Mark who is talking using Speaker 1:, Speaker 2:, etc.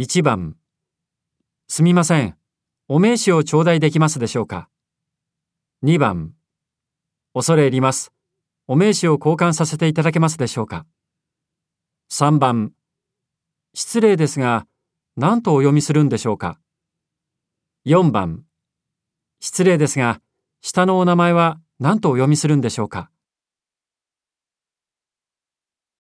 Speaker 1: 1番すみません。お名刺を頂戴できますでしょうか？2番恐れ入ります。お名刺を交換させていただけますでしょうか？3番失礼ですが、何とお読みするんでしょうか？4番失礼ですが、下のお名前は何とお読みするんでしょうか？